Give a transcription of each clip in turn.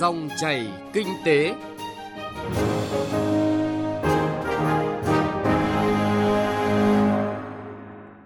Dòng chảy kinh tế.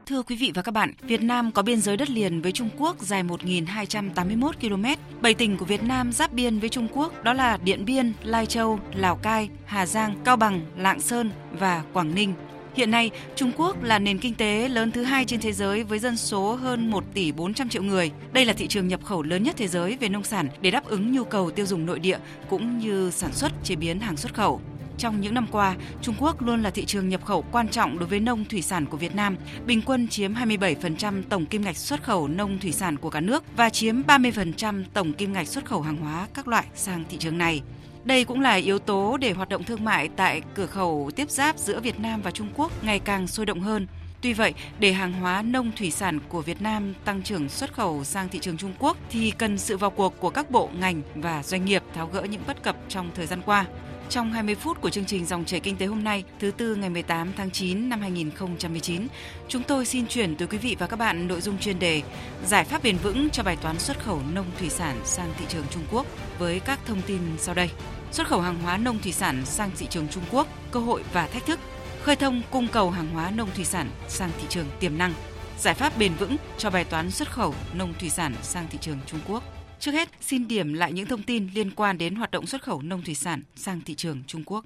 Thưa quý vị và các bạn, Việt Nam có biên giới đất liền với Trung Quốc dài 1.281 km. Bảy tỉnh của Việt Nam giáp biên với Trung Quốc đó là Điện Biên, Lai Châu, Lào Cai, Hà Giang, Cao Bằng, Lạng Sơn và Quảng Ninh. Hiện nay, Trung Quốc là nền kinh tế lớn thứ hai trên thế giới với dân số hơn 1 tỷ 400 triệu người. Đây là thị trường nhập khẩu lớn nhất thế giới về nông sản để đáp ứng nhu cầu tiêu dùng nội địa cũng như sản xuất chế biến hàng xuất khẩu. Trong những năm qua, Trung Quốc luôn là thị trường nhập khẩu quan trọng đối với nông thủy sản của Việt Nam, bình quân chiếm 27% tổng kim ngạch xuất khẩu nông thủy sản của cả nước và chiếm 30% tổng kim ngạch xuất khẩu hàng hóa các loại sang thị trường này. Đây cũng là yếu tố để hoạt động thương mại tại cửa khẩu tiếp giáp giữa Việt Nam và Trung Quốc ngày càng sôi động hơn. Tuy vậy, để hàng hóa nông thủy sản của Việt Nam tăng trưởng xuất khẩu sang thị trường Trung Quốc thì cần sự vào cuộc của các bộ, ngành và doanh nghiệp tháo gỡ những bất cập trong thời gian qua. Trong 20 phút của chương trình Dòng chảy kinh tế hôm nay, thứ tư ngày 18 tháng 9 năm 2019, chúng tôi xin chuyển tới quý vị và các bạn nội dung chuyên đề Giải pháp bền vững cho bài toán xuất khẩu nông thủy sản sang thị trường Trung Quốc với các thông tin sau đây. Xuất khẩu hàng hóa nông thủy sản sang thị trường Trung Quốc, cơ hội và thách thức. Khơi thông cung cầu hàng hóa nông thủy sản sang thị trường tiềm năng. Giải pháp bền vững cho bài toán xuất khẩu nông thủy sản sang thị trường Trung Quốc. Trước hết, xin điểm lại những thông tin liên quan đến hoạt động xuất khẩu nông thủy sản sang thị trường Trung Quốc.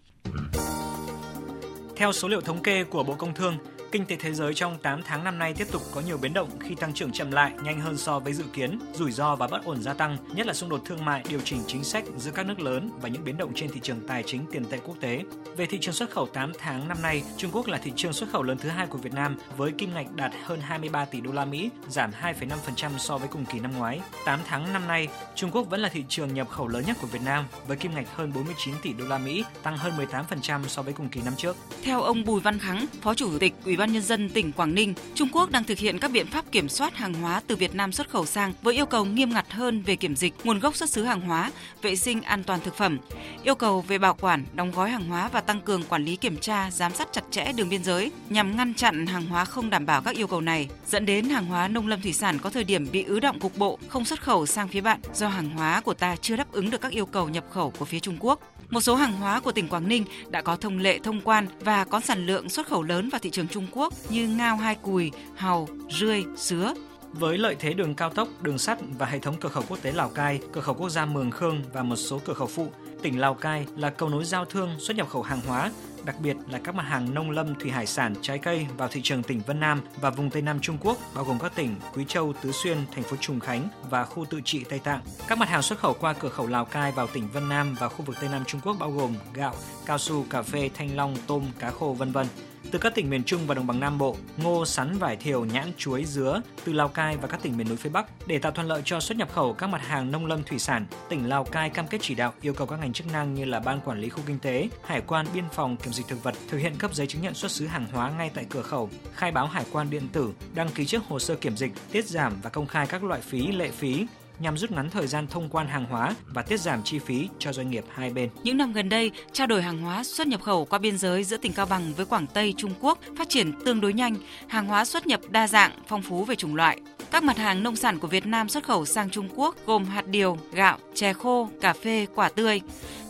Theo số liệu thống kê của Bộ Công Thương, Kinh tế thế giới trong 8 tháng năm nay tiếp tục có nhiều biến động khi tăng trưởng chậm lại nhanh hơn so với dự kiến, rủi ro và bất ổn gia tăng, nhất là xung đột thương mại, điều chỉnh chính sách giữa các nước lớn và những biến động trên thị trường tài chính tiền tệ quốc tế. Về thị trường xuất khẩu 8 tháng năm nay, Trung Quốc là thị trường xuất khẩu lớn thứ hai của Việt Nam với kim ngạch đạt hơn 23 tỷ đô la Mỹ, giảm 2,5% so với cùng kỳ năm ngoái. 8 tháng năm nay, Trung Quốc vẫn là thị trường nhập khẩu lớn nhất của Việt Nam với kim ngạch hơn 49 tỷ đô la Mỹ, tăng hơn 18% so với cùng kỳ năm trước. Theo ông Bùi Văn Khắng, Phó Chủ tịch Ủy ban ban Nhân dân tỉnh Quảng Ninh, Trung Quốc đang thực hiện các biện pháp kiểm soát hàng hóa từ Việt Nam xuất khẩu sang với yêu cầu nghiêm ngặt hơn về kiểm dịch, nguồn gốc xuất xứ hàng hóa, vệ sinh an toàn thực phẩm, yêu cầu về bảo quản, đóng gói hàng hóa và tăng cường quản lý kiểm tra, giám sát chặt chẽ đường biên giới nhằm ngăn chặn hàng hóa không đảm bảo các yêu cầu này, dẫn đến hàng hóa nông lâm thủy sản có thời điểm bị ứ động cục bộ, không xuất khẩu sang phía bạn do hàng hóa của ta chưa đáp ứng được các yêu cầu nhập khẩu của phía Trung Quốc. Một số hàng hóa của tỉnh Quảng Ninh đã có thông lệ thông quan và có sản lượng xuất khẩu lớn vào thị trường Trung Quốc như ngao hai cùi, hàu, rươi, sứa. Với lợi thế đường cao tốc, đường sắt và hệ thống cửa khẩu quốc tế Lào Cai, cửa khẩu quốc gia Mường Khương và một số cửa khẩu phụ, tỉnh Lào Cai là cầu nối giao thương xuất nhập khẩu hàng hóa, đặc biệt là các mặt hàng nông lâm thủy hải sản, trái cây vào thị trường tỉnh Vân Nam và vùng Tây Nam Trung Quốc, bao gồm các tỉnh Quý Châu, Tứ Xuyên, thành phố Trùng Khánh và khu tự trị Tây Tạng. Các mặt hàng xuất khẩu qua cửa khẩu Lào Cai vào tỉnh Vân Nam và khu vực Tây Nam Trung Quốc bao gồm gạo, cao su, cà phê, thanh long, tôm, cá khô, vân vân từ các tỉnh miền Trung và đồng bằng Nam Bộ, ngô, sắn, vải thiều, nhãn, chuối, dứa từ Lào Cai và các tỉnh miền núi phía Bắc. Để tạo thuận lợi cho xuất nhập khẩu các mặt hàng nông lâm thủy sản, tỉnh Lào Cai cam kết chỉ đạo yêu cầu các ngành chức năng như là ban quản lý khu kinh tế, hải quan, biên phòng, kiểm dịch thực vật thực hiện cấp giấy chứng nhận xuất xứ hàng hóa ngay tại cửa khẩu, khai báo hải quan điện tử, đăng ký trước hồ sơ kiểm dịch, tiết giảm và công khai các loại phí, lệ phí, nhằm rút ngắn thời gian thông quan hàng hóa và tiết giảm chi phí cho doanh nghiệp hai bên. Những năm gần đây, trao đổi hàng hóa xuất nhập khẩu qua biên giới giữa tỉnh Cao Bằng với Quảng Tây, Trung Quốc phát triển tương đối nhanh, hàng hóa xuất nhập đa dạng, phong phú về chủng loại. Các mặt hàng nông sản của Việt Nam xuất khẩu sang Trung Quốc gồm hạt điều, gạo, chè khô, cà phê, quả tươi.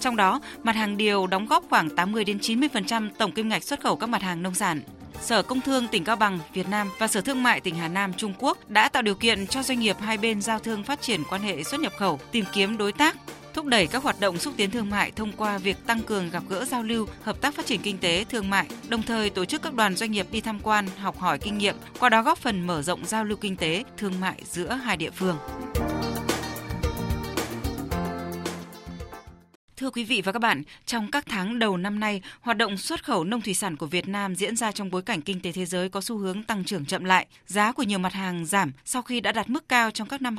Trong đó, mặt hàng điều đóng góp khoảng 80 đến 90% tổng kim ngạch xuất khẩu các mặt hàng nông sản. Sở Công Thương tỉnh Cao Bằng, Việt Nam và Sở Thương mại tỉnh Hà Nam, Trung Quốc đã tạo điều kiện cho doanh nghiệp hai bên giao thương phát triển quan hệ xuất nhập khẩu, tìm kiếm đối tác, thúc đẩy các hoạt động xúc tiến thương mại thông qua việc tăng cường gặp gỡ giao lưu, hợp tác phát triển kinh tế, thương mại, đồng thời tổ chức các đoàn doanh nghiệp đi tham quan, học hỏi kinh nghiệm, qua đó góp phần mở rộng giao lưu kinh tế, thương mại giữa hai địa phương. Thưa quý vị và các bạn, trong các tháng đầu năm nay, hoạt động xuất khẩu nông thủy sản của Việt Nam diễn ra trong bối cảnh kinh tế thế giới có xu hướng tăng trưởng chậm lại. Giá của nhiều mặt hàng giảm sau khi đã đạt mức cao trong các năm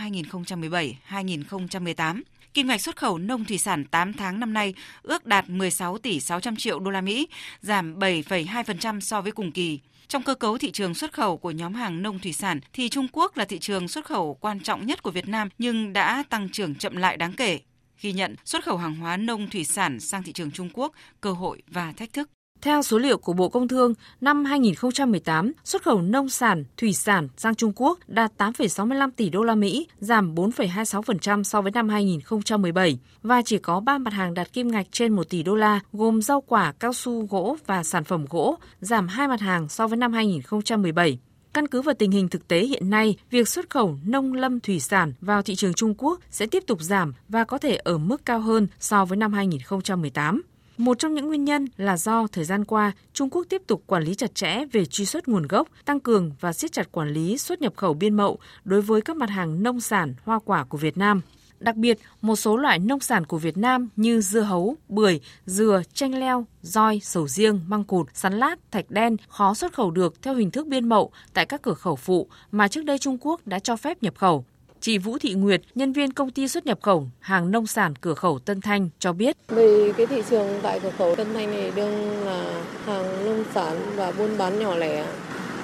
2017-2018. Kim ngạch xuất khẩu nông thủy sản 8 tháng năm nay ước đạt 16 tỷ 600 triệu đô la Mỹ, giảm 7,2% so với cùng kỳ. Trong cơ cấu thị trường xuất khẩu của nhóm hàng nông thủy sản thì Trung Quốc là thị trường xuất khẩu quan trọng nhất của Việt Nam nhưng đã tăng trưởng chậm lại đáng kể ghi nhận xuất khẩu hàng hóa nông thủy sản sang thị trường Trung Quốc, cơ hội và thách thức. Theo số liệu của Bộ Công Thương, năm 2018, xuất khẩu nông sản, thủy sản sang Trung Quốc đạt 8,65 tỷ đô la Mỹ, giảm 4,26% so với năm 2017 và chỉ có 3 mặt hàng đạt kim ngạch trên 1 tỷ đô la, gồm rau quả, cao su, gỗ và sản phẩm gỗ, giảm 2 mặt hàng so với năm 2017. Căn cứ vào tình hình thực tế hiện nay, việc xuất khẩu nông lâm thủy sản vào thị trường Trung Quốc sẽ tiếp tục giảm và có thể ở mức cao hơn so với năm 2018. Một trong những nguyên nhân là do thời gian qua, Trung Quốc tiếp tục quản lý chặt chẽ về truy xuất nguồn gốc, tăng cường và siết chặt quản lý xuất nhập khẩu biên mậu đối với các mặt hàng nông sản, hoa quả của Việt Nam. Đặc biệt, một số loại nông sản của Việt Nam như dưa hấu, bưởi, dừa, chanh leo, roi, sầu riêng, măng cụt, sắn lát, thạch đen khó xuất khẩu được theo hình thức biên mậu tại các cửa khẩu phụ mà trước đây Trung Quốc đã cho phép nhập khẩu. Chị Vũ Thị Nguyệt, nhân viên công ty xuất nhập khẩu hàng nông sản cửa khẩu Tân Thanh cho biết. Vì cái thị trường tại cửa khẩu Tân Thanh này đương là hàng nông sản và buôn bán nhỏ lẻ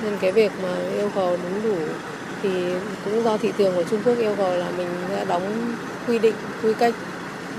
nên cái việc mà yêu cầu đúng đủ thì cũng do thị trường của Trung Quốc yêu cầu là mình sẽ đóng quy định, quy cách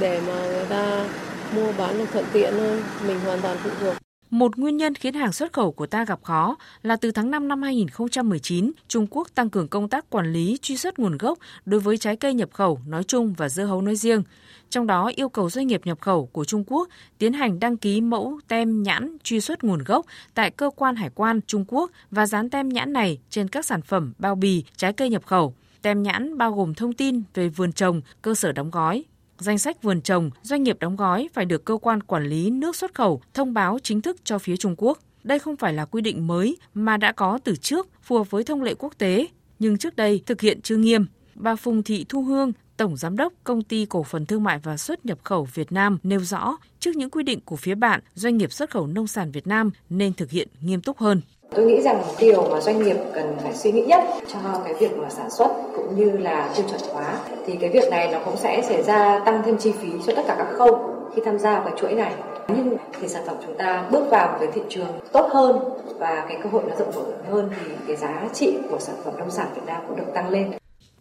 để mà người ta mua bán được thuận tiện hơn, mình hoàn toàn phụ thuộc. Một nguyên nhân khiến hàng xuất khẩu của ta gặp khó là từ tháng 5 năm 2019, Trung Quốc tăng cường công tác quản lý truy xuất nguồn gốc đối với trái cây nhập khẩu nói chung và dưa hấu nói riêng. Trong đó yêu cầu doanh nghiệp nhập khẩu của Trung Quốc tiến hành đăng ký mẫu tem nhãn truy xuất nguồn gốc tại cơ quan hải quan Trung Quốc và dán tem nhãn này trên các sản phẩm bao bì trái cây nhập khẩu. Tem nhãn bao gồm thông tin về vườn trồng, cơ sở đóng gói, Danh sách vườn trồng, doanh nghiệp đóng gói phải được cơ quan quản lý nước xuất khẩu thông báo chính thức cho phía Trung Quốc. Đây không phải là quy định mới mà đã có từ trước, phù hợp với thông lệ quốc tế, nhưng trước đây thực hiện chưa nghiêm. Bà Phùng Thị Thu Hương, Tổng Giám đốc Công ty Cổ phần Thương mại và Xuất nhập khẩu Việt Nam nêu rõ, trước những quy định của phía bạn, doanh nghiệp xuất khẩu nông sản Việt Nam nên thực hiện nghiêm túc hơn. Tôi nghĩ rằng điều mà doanh nghiệp cần phải suy nghĩ nhất cho cái việc mà sản xuất cũng như là tiêu chuẩn hóa thì cái việc này nó cũng sẽ xảy ra tăng thêm chi phí cho tất cả các khâu khi tham gia vào chuỗi này. Nhưng thì sản phẩm chúng ta bước vào cái thị trường tốt hơn và cái cơ hội nó rộng mở hơn thì cái giá trị của sản phẩm nông sản Việt Nam cũng được tăng lên.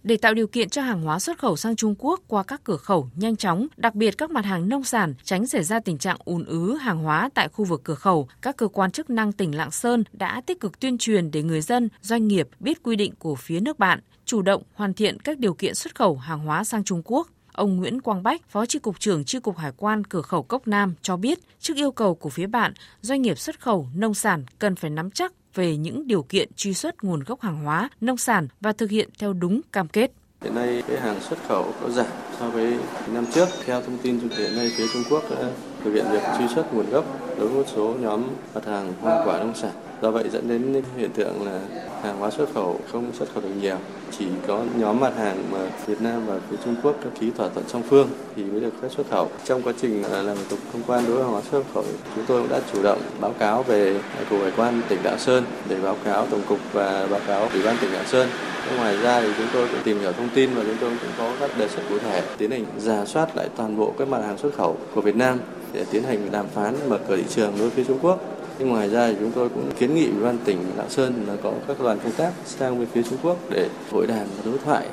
Để tạo điều kiện cho hàng hóa xuất khẩu sang Trung Quốc qua các cửa khẩu nhanh chóng, đặc biệt các mặt hàng nông sản, tránh xảy ra tình trạng ùn ứ hàng hóa tại khu vực cửa khẩu, các cơ quan chức năng tỉnh Lạng Sơn đã tích cực tuyên truyền để người dân, doanh nghiệp biết quy định của phía nước bạn, chủ động hoàn thiện các điều kiện xuất khẩu hàng hóa sang Trung Quốc. Ông Nguyễn Quang Bách, Phó tri cục trưởng tri cục Hải quan cửa khẩu Cốc Nam cho biết, trước yêu cầu của phía bạn, doanh nghiệp xuất khẩu nông sản cần phải nắm chắc về những điều kiện truy xuất nguồn gốc hàng hóa, nông sản và thực hiện theo đúng cam kết. Hiện nay cái hàng xuất khẩu có giảm so với năm trước. Theo thông tin hiện nay phía Trung Quốc đã thực hiện việc truy xuất nguồn gốc đối với một số nhóm mặt hàng hoa quả nông sản. Do vậy dẫn đến hiện tượng là hàng hóa xuất khẩu không xuất khẩu được nhiều. Chỉ có nhóm mặt hàng mà Việt Nam và phía Trung Quốc đã ký thỏa thuận song phương thì mới được phép xuất khẩu. Trong quá trình à, làm thủ tục thông quan đối với hàng hóa xuất khẩu, chúng tôi cũng đã chủ động báo cáo về cục hải quan tỉnh Lạng Sơn để báo cáo tổng cục và báo cáo ủy ban tỉnh Lạng Sơn Ngoài ra thì chúng tôi cũng tìm hiểu thông tin và chúng tôi cũng có các đề xuất cụ thể tiến hành giả soát lại toàn bộ các mặt hàng xuất khẩu của Việt Nam để tiến hành đàm phán mở cửa thị trường đối với phía Trung Quốc. Nhưng ngoài ra thì chúng tôi cũng kiến nghị ủy ban tỉnh Lạng Sơn là có các đoàn công tác sang bên phía Trung Quốc để hội đàm đối thoại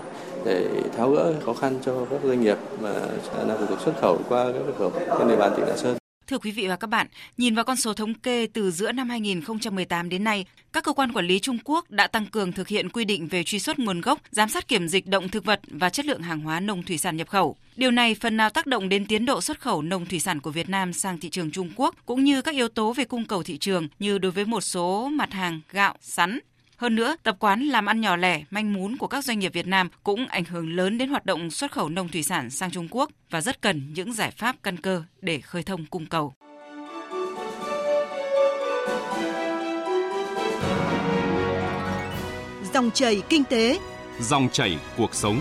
để tháo gỡ khó khăn cho các doanh nghiệp mà làm thủ tục xuất khẩu qua các cửa khẩu trên địa bàn tỉnh Lạng Sơn. Thưa quý vị và các bạn, nhìn vào con số thống kê từ giữa năm 2018 đến nay, các cơ quan quản lý Trung Quốc đã tăng cường thực hiện quy định về truy xuất nguồn gốc, giám sát kiểm dịch động thực vật và chất lượng hàng hóa nông thủy sản nhập khẩu. Điều này phần nào tác động đến tiến độ xuất khẩu nông thủy sản của Việt Nam sang thị trường Trung Quốc cũng như các yếu tố về cung cầu thị trường như đối với một số mặt hàng gạo, sắn, hơn nữa, tập quán làm ăn nhỏ lẻ, manh mún của các doanh nghiệp Việt Nam cũng ảnh hưởng lớn đến hoạt động xuất khẩu nông thủy sản sang Trung Quốc và rất cần những giải pháp căn cơ để khơi thông cung cầu. Dòng chảy kinh tế, dòng chảy cuộc sống.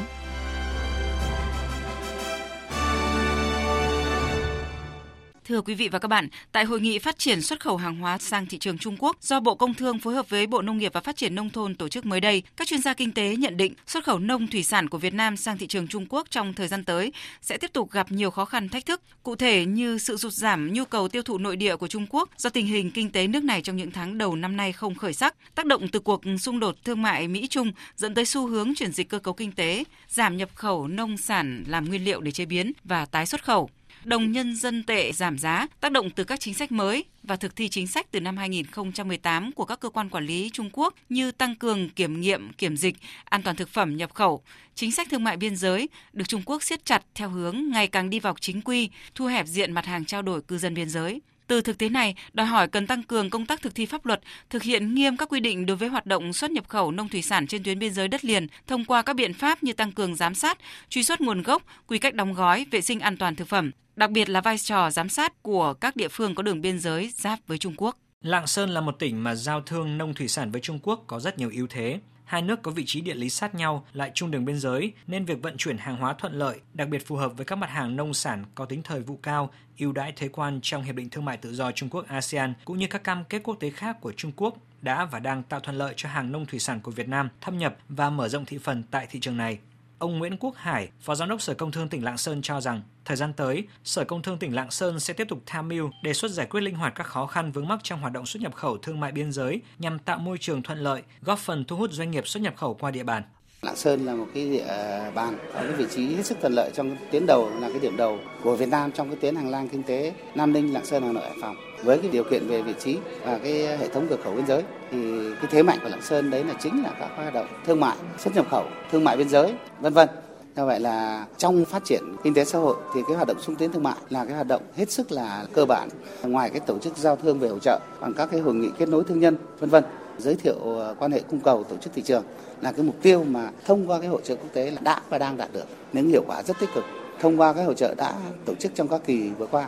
Thưa quý vị và các bạn, tại hội nghị phát triển xuất khẩu hàng hóa sang thị trường Trung Quốc do Bộ Công Thương phối hợp với Bộ Nông nghiệp và Phát triển nông thôn tổ chức mới đây, các chuyên gia kinh tế nhận định xuất khẩu nông thủy sản của Việt Nam sang thị trường Trung Quốc trong thời gian tới sẽ tiếp tục gặp nhiều khó khăn thách thức, cụ thể như sự sụt giảm nhu cầu tiêu thụ nội địa của Trung Quốc do tình hình kinh tế nước này trong những tháng đầu năm nay không khởi sắc, tác động từ cuộc xung đột thương mại Mỹ Trung dẫn tới xu hướng chuyển dịch cơ cấu kinh tế, giảm nhập khẩu nông sản làm nguyên liệu để chế biến và tái xuất khẩu đồng nhân dân tệ giảm giá, tác động từ các chính sách mới và thực thi chính sách từ năm 2018 của các cơ quan quản lý Trung Quốc như tăng cường kiểm nghiệm, kiểm dịch, an toàn thực phẩm nhập khẩu, chính sách thương mại biên giới được Trung Quốc siết chặt theo hướng ngày càng đi vào chính quy, thu hẹp diện mặt hàng trao đổi cư dân biên giới. Từ thực tế này, đòi hỏi cần tăng cường công tác thực thi pháp luật, thực hiện nghiêm các quy định đối với hoạt động xuất nhập khẩu nông thủy sản trên tuyến biên giới đất liền thông qua các biện pháp như tăng cường giám sát, truy xuất nguồn gốc, quy cách đóng gói, vệ sinh an toàn thực phẩm, đặc biệt là vai trò giám sát của các địa phương có đường biên giới giáp với Trung Quốc. Lạng Sơn là một tỉnh mà giao thương nông thủy sản với Trung Quốc có rất nhiều ưu thế. Hai nước có vị trí địa lý sát nhau, lại chung đường biên giới, nên việc vận chuyển hàng hóa thuận lợi, đặc biệt phù hợp với các mặt hàng nông sản có tính thời vụ cao, ưu đãi thuế quan trong Hiệp định Thương mại Tự do Trung Quốc ASEAN cũng như các cam kết quốc tế khác của Trung Quốc đã và đang tạo thuận lợi cho hàng nông thủy sản của Việt Nam thâm nhập và mở rộng thị phần tại thị trường này. Ông Nguyễn Quốc Hải, Phó Giám đốc Sở Công Thương tỉnh Lạng Sơn cho rằng, thời gian tới, Sở Công Thương tỉnh Lạng Sơn sẽ tiếp tục tham mưu đề xuất giải quyết linh hoạt các khó khăn vướng mắc trong hoạt động xuất nhập khẩu thương mại biên giới nhằm tạo môi trường thuận lợi, góp phần thu hút doanh nghiệp xuất nhập khẩu qua địa bàn. Lạng Sơn là một cái địa à, bàn ở cái vị trí hết sức thuận lợi trong tuyến đầu là cái điểm đầu của Việt Nam trong cái tuyến hành lang kinh tế Nam Ninh, Lạng Sơn, Hà Nội, Hải Phòng. Với cái điều kiện về vị trí và cái hệ thống cửa khẩu biên giới thì cái thế mạnh của Lạng Sơn đấy là chính là các hoạt động thương mại, xuất nhập khẩu, thương mại biên giới, vân vân. Do vậy là trong phát triển kinh tế xã hội thì cái hoạt động xúc tiến thương mại là cái hoạt động hết sức là cơ bản. Ngoài cái tổ chức giao thương về hỗ trợ bằng các cái hội nghị kết nối thương nhân, vân vân giới thiệu à, quan hệ cung cầu tổ chức thị trường là cái mục tiêu mà thông qua cái hội trợ quốc tế là đã và đang đạt được. Những hiệu quả rất tích cực. Thông qua cái hội trợ đã tổ chức trong các kỳ vừa qua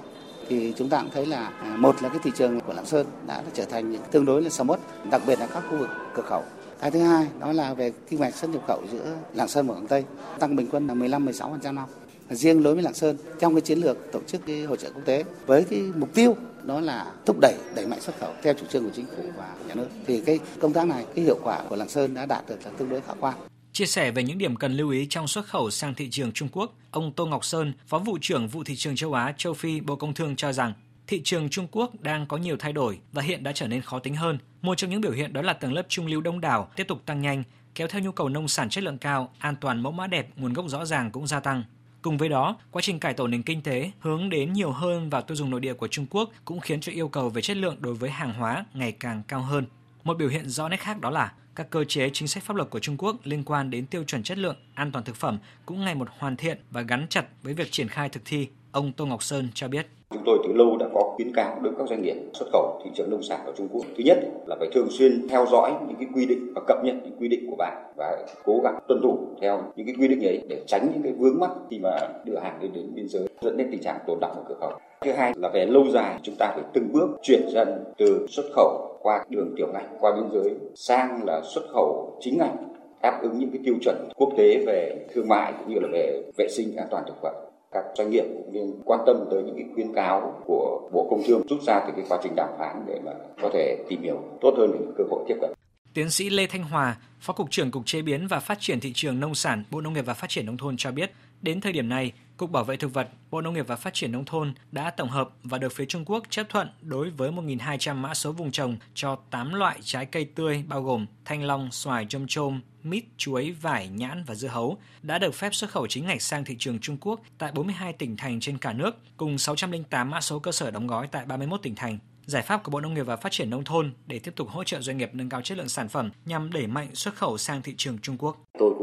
thì chúng ta cũng thấy là à, một là cái thị trường của Lạng Sơn đã trở thành những tương đối là sầm uất, đặc biệt là các khu vực cửa khẩu. Cái thứ hai đó là về kinh mạch xuất nhập khẩu giữa Lạng Sơn và Quảng Tây tăng bình quân là 15-16% năm. Riêng đối với Lạng Sơn trong cái chiến lược tổ chức cái hội trợ quốc tế với cái mục tiêu đó là thúc đẩy đẩy mạnh xuất khẩu theo chủ trương của chính phủ và nhà nước thì cái công tác này cái hiệu quả của Lạng Sơn đã đạt được là tương đối khả quan. Chia sẻ về những điểm cần lưu ý trong xuất khẩu sang thị trường Trung Quốc, ông Tô Ngọc Sơn, Phó vụ trưởng vụ thị trường châu Á, châu Phi, Bộ Công Thương cho rằng thị trường Trung Quốc đang có nhiều thay đổi và hiện đã trở nên khó tính hơn. Một trong những biểu hiện đó là tầng lớp trung lưu đông đảo tiếp tục tăng nhanh, kéo theo nhu cầu nông sản chất lượng cao, an toàn mẫu mã đẹp, nguồn gốc rõ ràng cũng gia tăng. Cùng với đó, quá trình cải tổ nền kinh tế hướng đến nhiều hơn vào tiêu dùng nội địa của Trung Quốc cũng khiến cho yêu cầu về chất lượng đối với hàng hóa ngày càng cao hơn. Một biểu hiện rõ nét khác đó là các cơ chế chính sách pháp luật của Trung Quốc liên quan đến tiêu chuẩn chất lượng, an toàn thực phẩm cũng ngày một hoàn thiện và gắn chặt với việc triển khai thực thi. Ông Tô Ngọc Sơn cho biết. Chúng tôi từ lâu đã có khuyến cáo đối với các doanh nghiệp xuất khẩu thị trường nông sản ở Trung Quốc. Thứ nhất là phải thường xuyên theo dõi những cái quy định và cập nhật những quy định của bạn và cố gắng tuân thủ theo những cái quy định ấy để tránh những cái vướng mắc khi mà đưa hàng đến đến biên giới, dẫn đến tình trạng tồn đọng ở cửa khẩu. Thứ hai là về lâu dài, chúng ta phải từng bước chuyển dần từ xuất khẩu qua đường tiểu ngạch, qua biên giới sang là xuất khẩu chính ngạch, đáp ứng những cái tiêu chuẩn quốc tế về thương mại cũng như là về vệ sinh an toàn thực phẩm các doanh nghiệp cũng nên quan tâm tới những cái khuyến cáo của Bộ Công Thương rút ra từ cái quá trình đàm phán để mà có thể tìm hiểu tốt hơn những cơ hội tiếp cận. Tiến sĩ Lê Thanh Hòa, Phó Cục trưởng Cục Chế biến và Phát triển Thị trường Nông sản, Bộ Nông nghiệp và Phát triển Nông thôn cho biết, đến thời điểm này, Cục Bảo vệ Thực vật, Bộ Nông nghiệp và Phát triển Nông thôn đã tổng hợp và được phía Trung Quốc chấp thuận đối với 1.200 mã số vùng trồng cho 8 loại trái cây tươi bao gồm thanh long, xoài, chôm chôm, mít, chuối, vải, nhãn và dưa hấu đã được phép xuất khẩu chính ngạch sang thị trường Trung Quốc tại 42 tỉnh thành trên cả nước, cùng 608 mã số cơ sở đóng gói tại 31 tỉnh thành. Giải pháp của Bộ Nông nghiệp và Phát triển Nông thôn để tiếp tục hỗ trợ doanh nghiệp nâng cao chất lượng sản phẩm nhằm đẩy mạnh xuất khẩu sang thị trường Trung Quốc. Tôi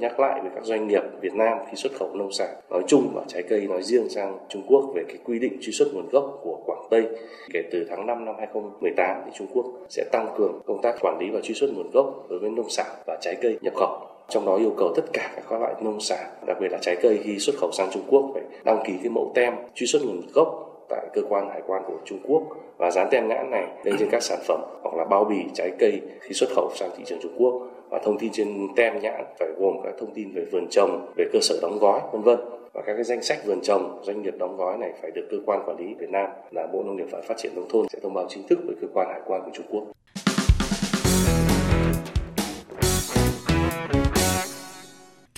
nhắc lại với các doanh nghiệp Việt Nam khi xuất khẩu nông sản nói chung và trái cây nói riêng sang Trung Quốc về cái quy định truy xuất nguồn gốc của Quảng Tây. Kể từ tháng 5 năm 2018 thì Trung Quốc sẽ tăng cường công tác quản lý và truy xuất nguồn gốc đối với nông sản và trái cây nhập khẩu trong đó yêu cầu tất cả các loại nông sản, đặc biệt là trái cây khi xuất khẩu sang Trung Quốc phải đăng ký cái mẫu tem truy xuất nguồn gốc tại cơ quan hải quan của Trung Quốc và dán tem nhãn này lên trên các sản phẩm hoặc là bao bì trái cây khi xuất khẩu sang thị trường Trung Quốc và thông tin trên tem nhãn phải gồm các thông tin về vườn trồng, về cơ sở đóng gói, vân vân và các cái danh sách vườn trồng doanh nghiệp đóng gói này phải được cơ quan quản lý Việt Nam là Bộ Nông nghiệp và Phát triển nông thôn sẽ thông báo chính thức với cơ quan hải quan của Trung Quốc.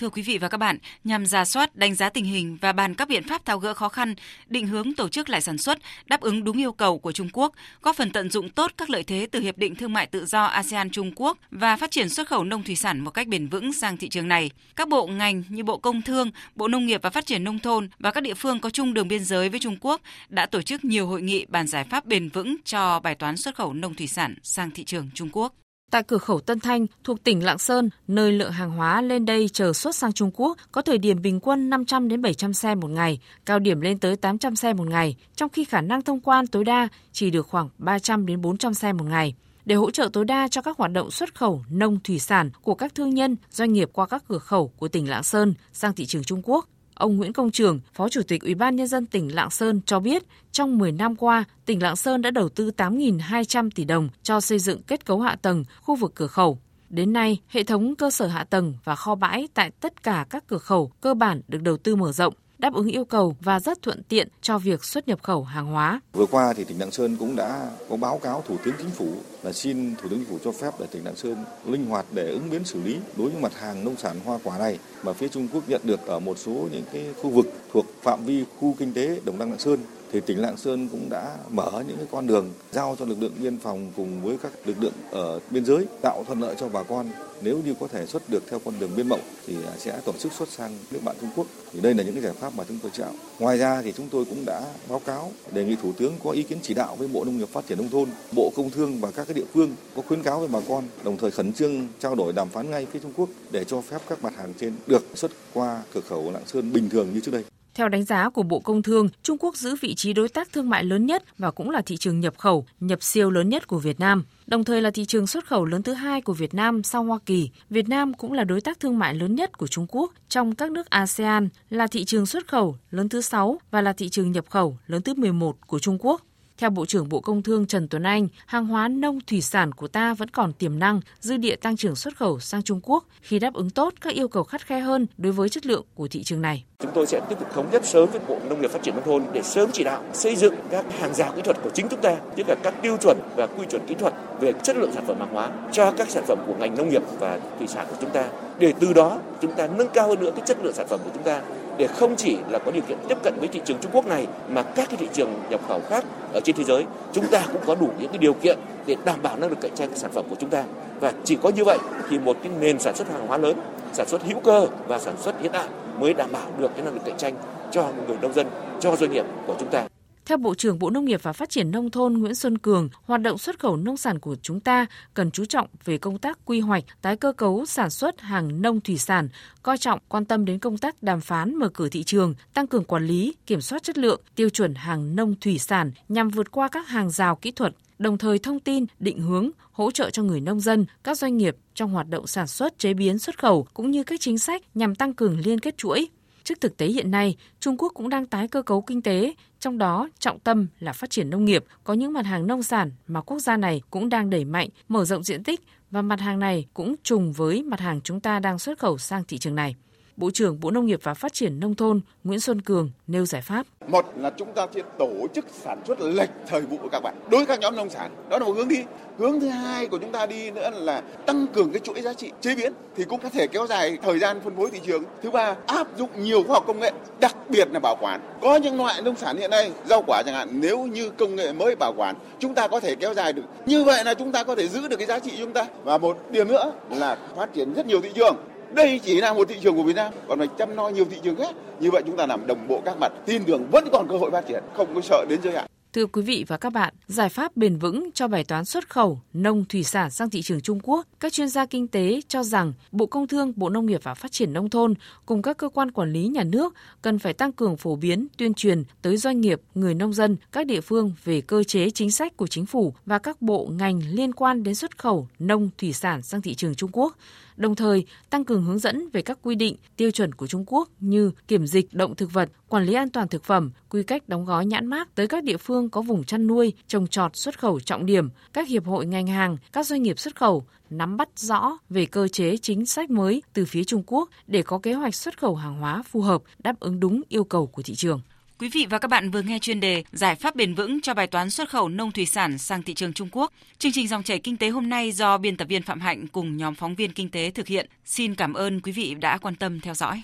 Thưa quý vị và các bạn, nhằm ra soát, đánh giá tình hình và bàn các biện pháp tháo gỡ khó khăn, định hướng tổ chức lại sản xuất, đáp ứng đúng yêu cầu của Trung Quốc, góp phần tận dụng tốt các lợi thế từ Hiệp định Thương mại Tự do ASEAN Trung Quốc và phát triển xuất khẩu nông thủy sản một cách bền vững sang thị trường này. Các bộ ngành như Bộ Công Thương, Bộ Nông nghiệp và Phát triển Nông thôn và các địa phương có chung đường biên giới với Trung Quốc đã tổ chức nhiều hội nghị bàn giải pháp bền vững cho bài toán xuất khẩu nông thủy sản sang thị trường Trung Quốc. Tại cửa khẩu Tân Thanh thuộc tỉnh Lạng Sơn, nơi lượng hàng hóa lên đây chờ xuất sang Trung Quốc có thời điểm bình quân 500 đến 700 xe một ngày, cao điểm lên tới 800 xe một ngày, trong khi khả năng thông quan tối đa chỉ được khoảng 300 đến 400 xe một ngày. Để hỗ trợ tối đa cho các hoạt động xuất khẩu nông thủy sản của các thương nhân, doanh nghiệp qua các cửa khẩu của tỉnh Lạng Sơn sang thị trường Trung Quốc, Ông Nguyễn Công Trường, Phó Chủ tịch Ủy ban nhân dân tỉnh Lạng Sơn cho biết, trong 10 năm qua, tỉnh Lạng Sơn đã đầu tư 8.200 tỷ đồng cho xây dựng kết cấu hạ tầng khu vực cửa khẩu. Đến nay, hệ thống cơ sở hạ tầng và kho bãi tại tất cả các cửa khẩu cơ bản được đầu tư mở rộng, đáp ứng yêu cầu và rất thuận tiện cho việc xuất nhập khẩu hàng hóa. Vừa qua thì tỉnh Lạng Sơn cũng đã có báo cáo Thủ tướng Chính phủ là xin Thủ tướng Chính phủ cho phép để tỉnh Lạng Sơn linh hoạt để ứng biến xử lý đối với mặt hàng nông sản hoa quả này mà phía Trung Quốc nhận được ở một số những cái khu vực thuộc phạm vi khu kinh tế Đồng Đăng Lạng Sơn thì tỉnh Lạng Sơn cũng đã mở những cái con đường giao cho lực lượng biên phòng cùng với các lực lượng ở biên giới, tạo thuận lợi cho bà con. Nếu như có thể xuất được theo con đường biên mậu thì sẽ tổ chức xuất sang nước bạn Trung Quốc. Thì đây là những cái giải pháp mà chúng tôi chọn. Ngoài ra thì chúng tôi cũng đã báo cáo, đề nghị thủ tướng có ý kiến chỉ đạo với bộ nông nghiệp phát triển nông thôn, bộ công thương và các cái địa phương có khuyến cáo với bà con, đồng thời khẩn trương trao đổi đàm phán ngay với Trung Quốc để cho phép các mặt hàng trên được xuất qua cửa khẩu Lạng Sơn bình thường như trước đây. Theo đánh giá của Bộ Công Thương, Trung Quốc giữ vị trí đối tác thương mại lớn nhất và cũng là thị trường nhập khẩu, nhập siêu lớn nhất của Việt Nam. Đồng thời là thị trường xuất khẩu lớn thứ hai của Việt Nam sau Hoa Kỳ. Việt Nam cũng là đối tác thương mại lớn nhất của Trung Quốc trong các nước ASEAN, là thị trường xuất khẩu lớn thứ 6 và là thị trường nhập khẩu lớn thứ 11 của Trung Quốc. Theo Bộ trưởng Bộ Công Thương Trần Tuấn Anh, hàng hóa nông thủy sản của ta vẫn còn tiềm năng, dư địa tăng trưởng xuất khẩu sang Trung Quốc khi đáp ứng tốt các yêu cầu khắt khe hơn đối với chất lượng của thị trường này. Chúng tôi sẽ tiếp tục thống nhất sớm với Bộ Nông nghiệp Phát triển nông thôn để sớm chỉ đạo xây dựng các hàng rào kỹ thuật của chính chúng ta, tức là các tiêu chuẩn và quy chuẩn kỹ thuật về chất lượng sản phẩm hàng hóa cho các sản phẩm của ngành nông nghiệp và thủy sản của chúng ta. Để từ đó chúng ta nâng cao hơn nữa cái chất lượng sản phẩm của chúng ta để không chỉ là có điều kiện tiếp cận với thị trường Trung Quốc này, mà các cái thị trường nhập khẩu khác ở trên thế giới, chúng ta cũng có đủ những cái điều kiện để đảm bảo năng lực cạnh tranh sản phẩm của chúng ta. Và chỉ có như vậy thì một cái nền sản xuất hàng hóa lớn, sản xuất hữu cơ và sản xuất hiện đại mới đảm bảo được cái năng lực cạnh tranh cho người nông dân, cho doanh nghiệp của chúng ta theo Bộ trưởng Bộ Nông nghiệp và Phát triển Nông thôn Nguyễn Xuân Cường, hoạt động xuất khẩu nông sản của chúng ta cần chú trọng về công tác quy hoạch, tái cơ cấu sản xuất hàng nông thủy sản, coi trọng quan tâm đến công tác đàm phán mở cửa thị trường, tăng cường quản lý, kiểm soát chất lượng, tiêu chuẩn hàng nông thủy sản nhằm vượt qua các hàng rào kỹ thuật, đồng thời thông tin, định hướng, hỗ trợ cho người nông dân, các doanh nghiệp trong hoạt động sản xuất, chế biến, xuất khẩu cũng như các chính sách nhằm tăng cường liên kết chuỗi, Trước thực tế hiện nay, Trung Quốc cũng đang tái cơ cấu kinh tế, trong đó trọng tâm là phát triển nông nghiệp, có những mặt hàng nông sản mà quốc gia này cũng đang đẩy mạnh, mở rộng diện tích và mặt hàng này cũng trùng với mặt hàng chúng ta đang xuất khẩu sang thị trường này. Bộ trưởng Bộ Nông nghiệp và Phát triển Nông thôn Nguyễn Xuân Cường nêu giải pháp. Một là chúng ta sẽ tổ chức sản xuất lệch thời vụ các bạn đối với các nhóm nông sản. Đó là một hướng đi. Hướng thứ hai của chúng ta đi nữa là tăng cường cái chuỗi giá trị chế biến thì cũng có thể kéo dài thời gian phân phối thị trường. Thứ ba, áp dụng nhiều khoa học công nghệ, đặc biệt là bảo quản. Có những loại nông sản hiện nay, rau quả chẳng hạn, nếu như công nghệ mới bảo quản, chúng ta có thể kéo dài được. Như vậy là chúng ta có thể giữ được cái giá trị chúng ta. Và một điểm nữa là phát triển rất nhiều thị trường đây chỉ là một thị trường của Việt Nam, còn phải chăm lo nhiều thị trường khác. Như vậy chúng ta làm đồng bộ các mặt, tin tưởng vẫn còn cơ hội phát triển, không có sợ đến giới hạn. Thưa quý vị và các bạn, giải pháp bền vững cho bài toán xuất khẩu nông thủy sản sang thị trường Trung Quốc, các chuyên gia kinh tế cho rằng Bộ Công Thương, Bộ Nông nghiệp và Phát triển nông thôn cùng các cơ quan quản lý nhà nước cần phải tăng cường phổ biến, tuyên truyền tới doanh nghiệp, người nông dân, các địa phương về cơ chế chính sách của chính phủ và các bộ ngành liên quan đến xuất khẩu nông thủy sản sang thị trường Trung Quốc đồng thời tăng cường hướng dẫn về các quy định, tiêu chuẩn của Trung Quốc như kiểm dịch động thực vật, quản lý an toàn thực phẩm, quy cách đóng gói nhãn mác tới các địa phương có vùng chăn nuôi, trồng trọt xuất khẩu trọng điểm, các hiệp hội ngành hàng, các doanh nghiệp xuất khẩu nắm bắt rõ về cơ chế chính sách mới từ phía Trung Quốc để có kế hoạch xuất khẩu hàng hóa phù hợp đáp ứng đúng yêu cầu của thị trường. Quý vị và các bạn vừa nghe chuyên đề Giải pháp bền vững cho bài toán xuất khẩu nông thủy sản sang thị trường Trung Quốc. Chương trình dòng chảy kinh tế hôm nay do biên tập viên Phạm Hạnh cùng nhóm phóng viên kinh tế thực hiện. Xin cảm ơn quý vị đã quan tâm theo dõi.